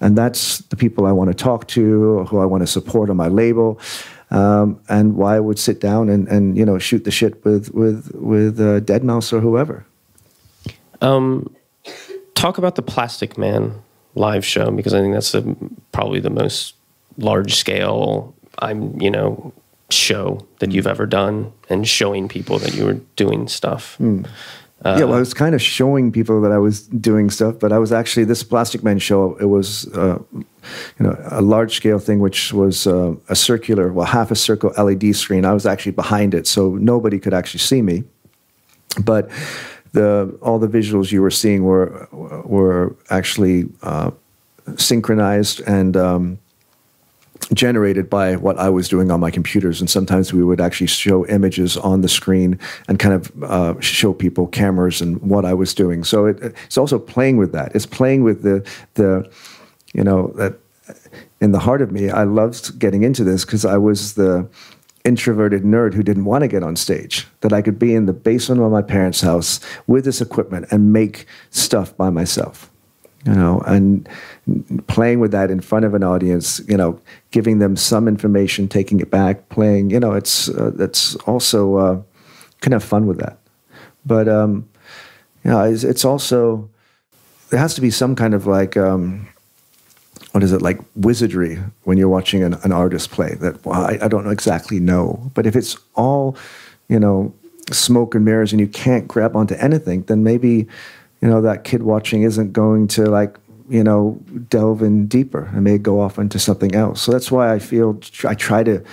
and that's the people I want to talk to, who I want to support on my label um, and why I would sit down and, and you know shoot the shit with with with uh, Deadmau5 or whoever. talk about the Plastikman live show because I think that's the, probably the most large scale I'm you know show that you've ever done and showing people that you were doing stuff. Yeah, well, I was kind of showing people that I was doing stuff, but I was actually this Plastikman show. It was, uh, you know, a large scale thing, which was uh, a circular, well, half a circle LED screen. I was actually behind it, so nobody could actually see me. But the all the visuals you were seeing were were actually uh, synchronized and. Um, generated by what I was doing on my computers. And sometimes we would actually show images on the screen and kind of uh, show people cameras and what I was doing. So it, it's also playing with that. It's playing with the the you know that in the heart of me. I loved getting into this because I was the introverted nerd who didn't want to get on stage. That I could be in the basement of my parents' house with this equipment and make stuff by myself you know, and playing with that in front of an audience, you know, giving them some information, taking it back, playing, you know, it's uh, that's also uh, can have fun with that. But um, you know, it's, it's also there has to be some kind of like um, what is it like wizardry when you're watching an, an artist play that well, I, I don't know exactly know, but if it's all you know smoke and mirrors and you can't grab onto anything, then maybe you know that kid watching isn't going to like you know delve in deeper. And may go off into something else. So that's why i feel i try to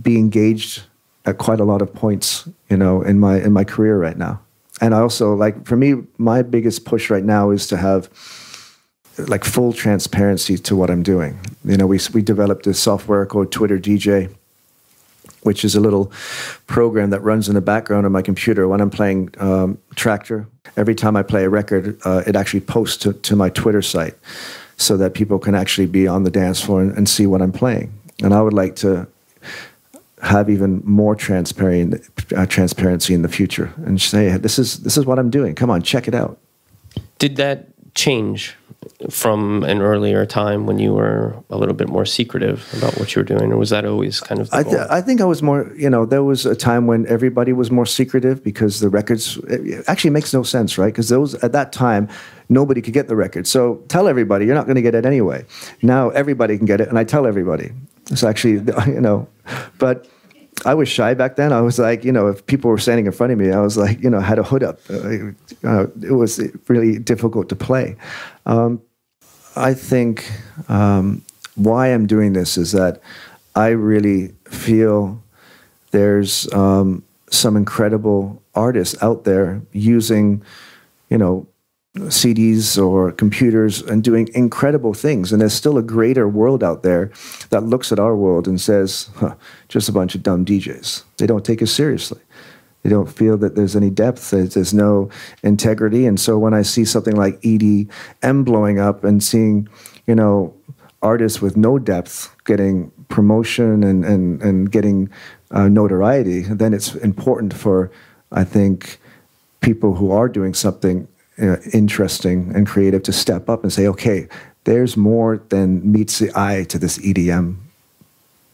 be engaged at quite a lot of points you know in my in my career right now. And i also like for me my biggest push right now is to have like full transparency to what i'm doing. You know we we developed a software called twitter dj which is a little program that runs in the background of my computer when I'm playing um, Traktor. Every time I play a record, uh, it actually posts to, to, my Twitter site so that people can actually be on the dance floor and, and see what I'm playing. And I would like to have even more transparent, uh, transparency in the future and say, this is, this is what I'm doing. Come on, check it out. Did that change from an earlier time when you were a little bit more secretive about what you were doing, or was that always kind of? I, th- I, think I was more. You know, there was a time when everybody was more secretive because the records actually makes no sense, right? Because those at that time nobody could get the record. So tell everybody you're not going to get it anyway. Now everybody can get it, and I tell everybody. It's actually you know, but I was shy back then. I was like, you know, if people were standing in front of me, I was like, you know, I had a hood up. Uh, uh, it was really difficult to play. Um, I think um, why I'm doing this is that I really feel there's um, some incredible artists out there using, you know, CDs or computers and doing incredible things. And there's still a greater world out there that looks at our world and says, huh, just a bunch of dumb DJs. They don't take us seriously. They don't feel that there's any depth, there's, no integrity. And so when I see something like EDM blowing up and seeing, you know, artists with no depth getting promotion and, and, and getting uh, notoriety, then it's important for, I think, people who are doing something uh, interesting and creative to step up and say, okay, there's more than meets the eye to this EDM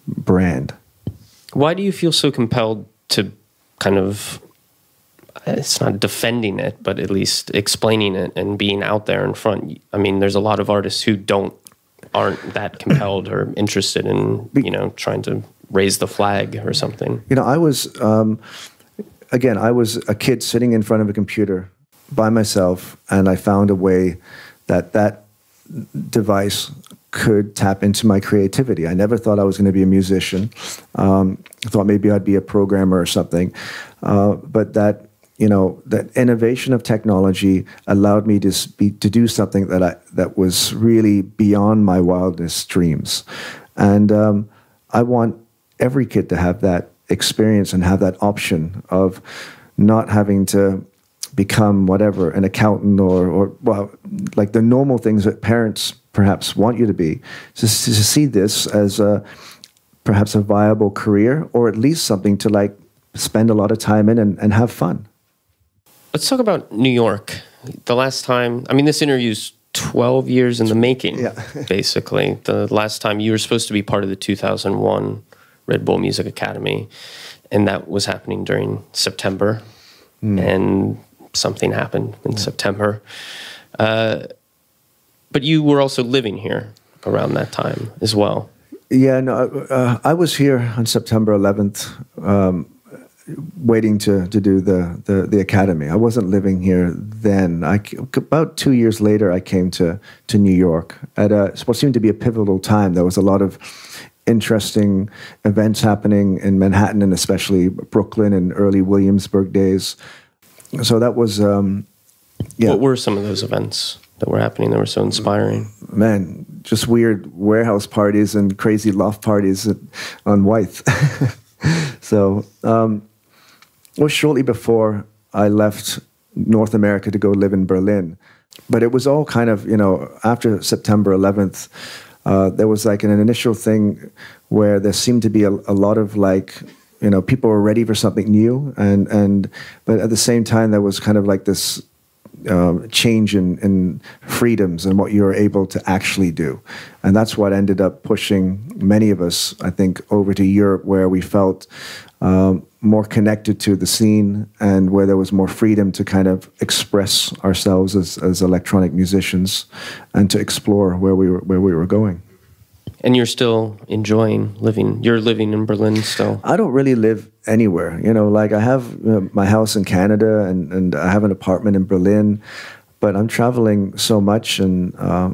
brand. Why do you feel so compelled to kind of, it's not defending it, but at least explaining it and being out there in front? I mean, there's a lot of artists who don't, aren't that compelled or interested in, you know, trying to raise the flag or something. You know, I was, um, again, I was a kid sitting in front of a computer by myself, and I found a way that that device could tap into my creativity. I never thought I was going to be a musician. Um, I thought maybe I'd be a programmer or something, uh, but that you know that innovation of technology allowed me to be, to do something that I that was really beyond my wildest dreams, and um, I want every kid to have that experience and have that option of not having to become whatever an accountant or or well like the normal things that parents perhaps want you to be to, to see this as a perhaps a viable career or at least something to like spend a lot of time in and, and have fun let's talk about new york the last time i mean this interview's 12 years in the making yeah. basically the last time you were supposed to be part of the 2001 red bull music academy and that was happening during september mm. and something happened in September. Uh, but you were also living here around that time as well. Yeah, no, uh, I was here on September 11th, um, waiting to, to do the, the, the academy. I wasn't living here then. I, about two years later, I came to, to New York at a, what seemed to be a pivotal time. There was a lot of interesting events happening in Manhattan and especially Brooklyn and early Williamsburg days. So that was, um, yeah. What were some of those events that were happening that were so inspiring? Man, just weird warehouse parties and crazy loft parties at, on Wythe. so, um, it was shortly before I left North America to go live in Berlin. But it was all kind of, you know, after September 11th, uh, there was like an initial thing where there seemed to be a, a, lot of like you know people were ready for something new and and but at the same time there was kind of like this um, change in, in freedoms and what you're able to actually do and that's what ended up pushing many of us i think over to europe where we felt um, more connected to the scene and where there was more freedom to kind of express ourselves as, as electronic musicians and to explore where we were where we were going. And you're still enjoying living. You're living in Berlin still. I don't really live anywhere. You know, like I have you know, my house in Canada and, and I have an apartment in Berlin, but I'm traveling so much and uh,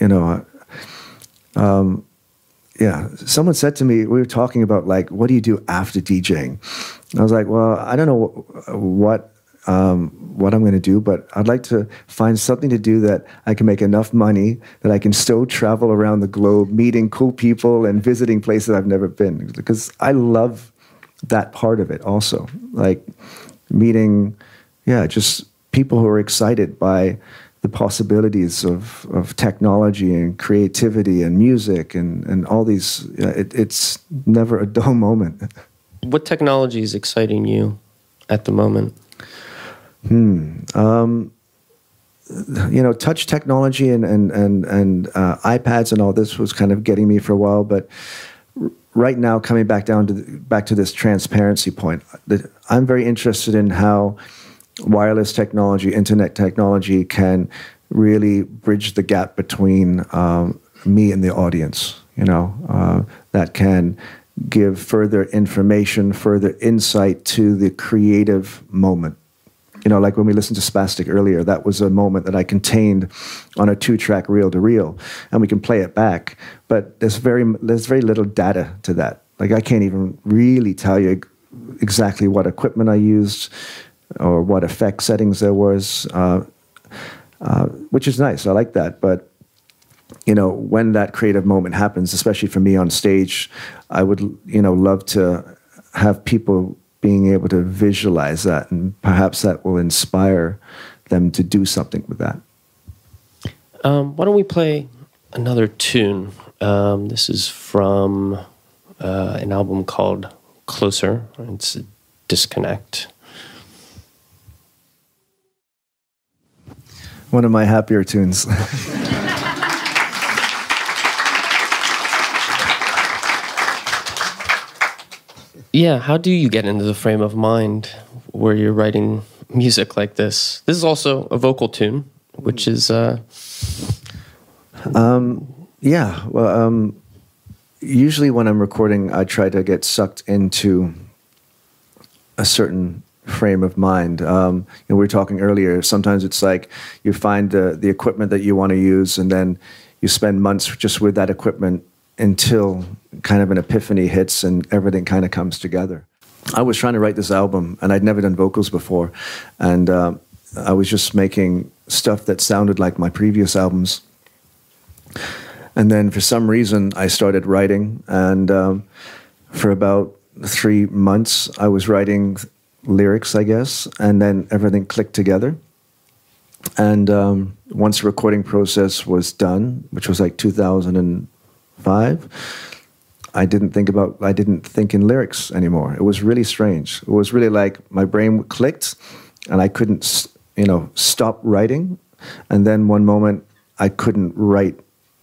you know. Um, yeah, someone said to me, we were talking about like, what do you do after DJing? I was like, well, I don't know what um, what I'm going to do, but I'd like to find something to do that I can make enough money that I can still travel around the globe, meeting cool people and visiting places I've never been. Because I love that part of it also, like meeting, yeah, just people who are excited by the possibilities of, of technology and creativity and music and, and all these. It, it's never a dull moment. What technology is exciting you at the moment? Hmm. Um, you know, touch technology and and and and uh, iPads and all this was kind of getting me for a while, but right now, coming back down to the, back to this transparency point, I'm very interested in how wireless technology, internet technology can really bridge the gap between um, me and the audience. You know, uh, that can give further information, further insight to the creative moment. You know, like when we listened to Spastic earlier, that was a moment that I contained on a two-track reel-to-reel, and we can play it back. But there's very there's very little data to that. Like I can't even really tell you exactly what equipment I used or what effect settings there was, uh, uh, which is nice. I like that. But you know, when that creative moment happens, especially for me on stage, I would you know love to have people being able to visualize that, and perhaps that will inspire them to do something with that. Um, why don't we play another tune? Um, this is from uh, an album called Closer. It's Disconnect. One of my happier tunes. yeah, how do you get into the frame of mind where you're writing music like this? This is also a vocal tune, which is. Uh... Um, yeah, well, um, usually when I'm recording, I try to get sucked into a certain frame of mind. Um, we were talking earlier. Sometimes it's like you find the the equipment that you want to use, and then you spend months just with that equipment until kind of an epiphany hits and everything kind of comes together. I was trying to write this album, and I'd never done vocals before, and uh, I was just making stuff that sounded like my previous albums. And then for some reason, I started writing, and um, for about three months, I was writing lyrics, I guess, and then everything clicked together. And um, once the recording process was done, which was like 2005, I didn't think about, I didn't think in lyrics anymore. It was really strange. It was really like my brain clicked and I couldn't, you know, stop writing. And then one moment I couldn't write,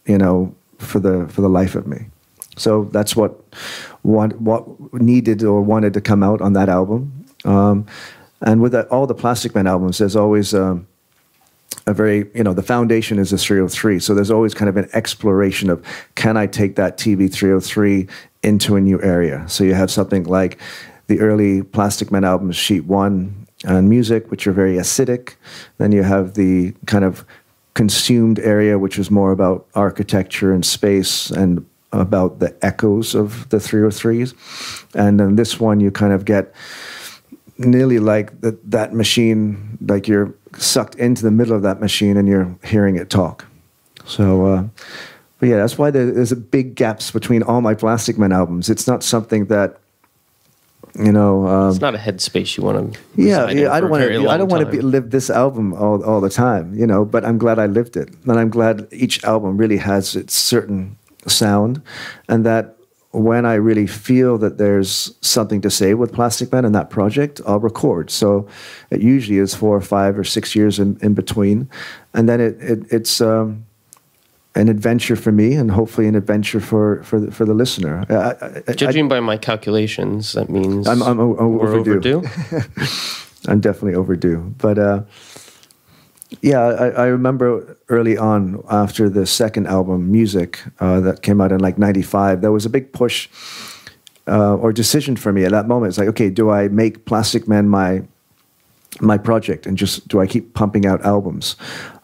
you know, for the, for the life of me. So that's what, what, what needed or wanted to come out on that album. Um, And with that, all the Plastikman albums, there's always um, a very, you know, the foundation is a 303. So there's always kind of an exploration of can I take that TB 303 into a new area? So you have something like the early Plastikman albums, Sheet One and Music, which are very acidic. Then you have the kind of consumed area, which is more about architecture and space and about the echoes of the 303s. And then this one, you kind of get nearly like the, that machine, like you're sucked into the middle of that machine and you're hearing it talk. So, uh, but yeah, that's why there's a big gaps between all my Plastikman albums. It's not something that you know. Um, it's not a headspace you want to. Yeah, yeah. I don't want to. I don't want to live this album all all the time, you know. But I'm glad I lived it, and I'm glad each album really has its certain sound, and that when I really feel that there's something to say with Plastikman in that project, I'll record. So it usually is four or five or six years in, in between. And then it, it it's um, an adventure for me and hopefully an adventure for, for, the, for the listener. I, I, Judging I, by my calculations, that means I'm, I'm, I'm overdue. overdue? I'm definitely overdue. But uh, yeah, I, I, remember early on after the second album, Music, uh, that came out in like '95. There was a big push uh, or decision for me at that moment. It's like, okay, do I make Plastikman my my project and just do I keep pumping out albums?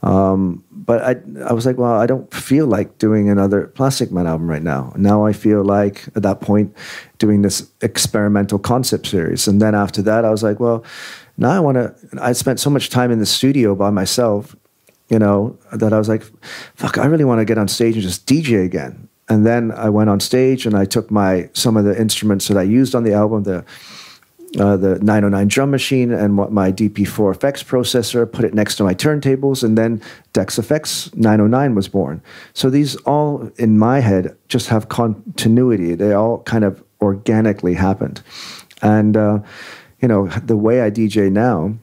Um, but I, I was like, well, I don't feel like doing another Plastikman album right now. Now I feel like at that point doing this experimental concept series. And then after that, I was like, well now I want to. I spent so much time in the studio by myself, you know, that I was like, fuck, I really want to get on stage and just DJ again. And then I went on stage and I took my some of the instruments that I used on the album, the uh, the 909 drum machine and my DP4 effects processor, put it next to my turntables, and then Decks EFX 909 was born. So these all in my head just have continuity. They all kind of organically happened, and. Uh, you know, the way I DJ now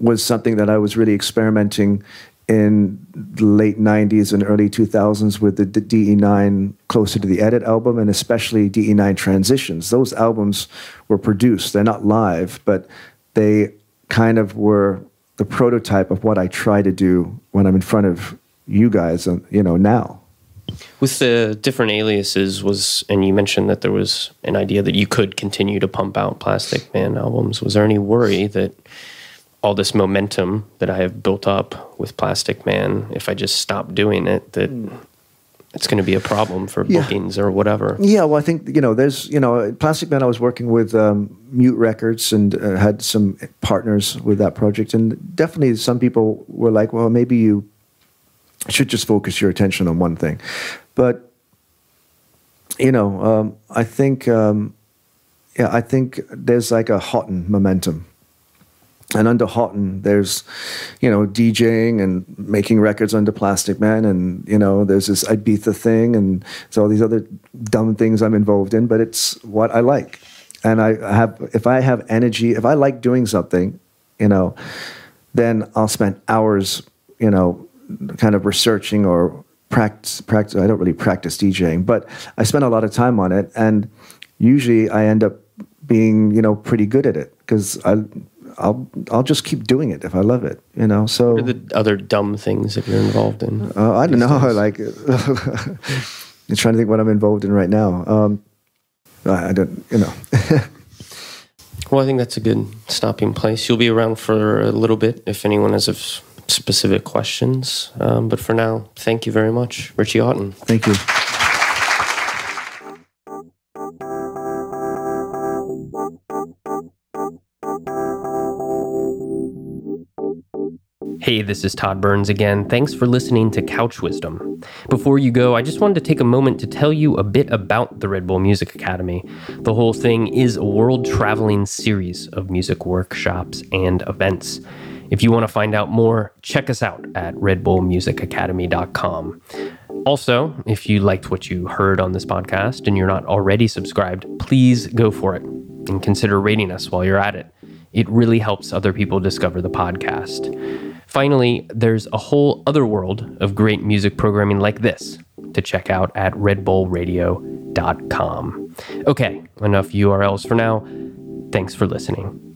was something that I was really experimenting in the late 90s and early 2000s with the DE9 Closer to the Edit album and especially DE9 Transitions. Those albums were produced. They're not live, but they kind of were the prototype of what I try to do when I'm in front of you guys, uh, you know, now. With the different aliases was, and you mentioned that there was an idea that you could continue to pump out Plastikman albums. Was there any worry that all this momentum that I have built up with Plastikman, if I just stop doing it, that it's going to be a problem for yeah. bookings or whatever. Yeah, well, I think you know, there's you know, Plastikman. I was working with um, Mute Records and uh, had some partners with that project, and definitely some people were like, "Well, maybe you should just focus your attention on one thing. But you know, um, I think um, yeah, I think there's like a Hawtin momentum. And under Hawtin, there's, you know, DJing and making records under Plastikman, and you know, there's this Ibiza thing, and there's all these other dumb things I'm involved in. But it's what I like, and I have. If I have energy, if I like doing something, you know, then I'll spend hours, you know, kind of researching or practice, practice. I don't really practice DJing, but I spend a lot of time on it, and usually I end up being you know pretty good at it because I. I'll I'll just keep doing it if I love it, you know. So what are the other dumb things that you're involved in? Uh, I don't know. Days? Like, I'm trying to think what I'm involved in right now. Um, I don't, you know. well, I think that's a good stopping place. You'll be around for a little bit if anyone has a specific questions. Um, but for now, thank you very much, Richie Hawtin. Thank you. Hey, this is Todd Burns again. Thanks for listening to Couch Wisdom. Before you go, I just wanted to take a moment to tell you a bit about the Red Bull Music Academy. The whole thing is a world traveling series of music workshops and events. If you want to find out more, check us out at redbullmusicacademy.com. Also, if you liked what you heard on this podcast and you're not already subscribed, please go for it and consider rating us while you're at it. It really helps other people discover the podcast. Finally, there's a whole other world of great music programming like this to check out at redbullradio.com. Okay, enough URLs for now. Thanks for listening.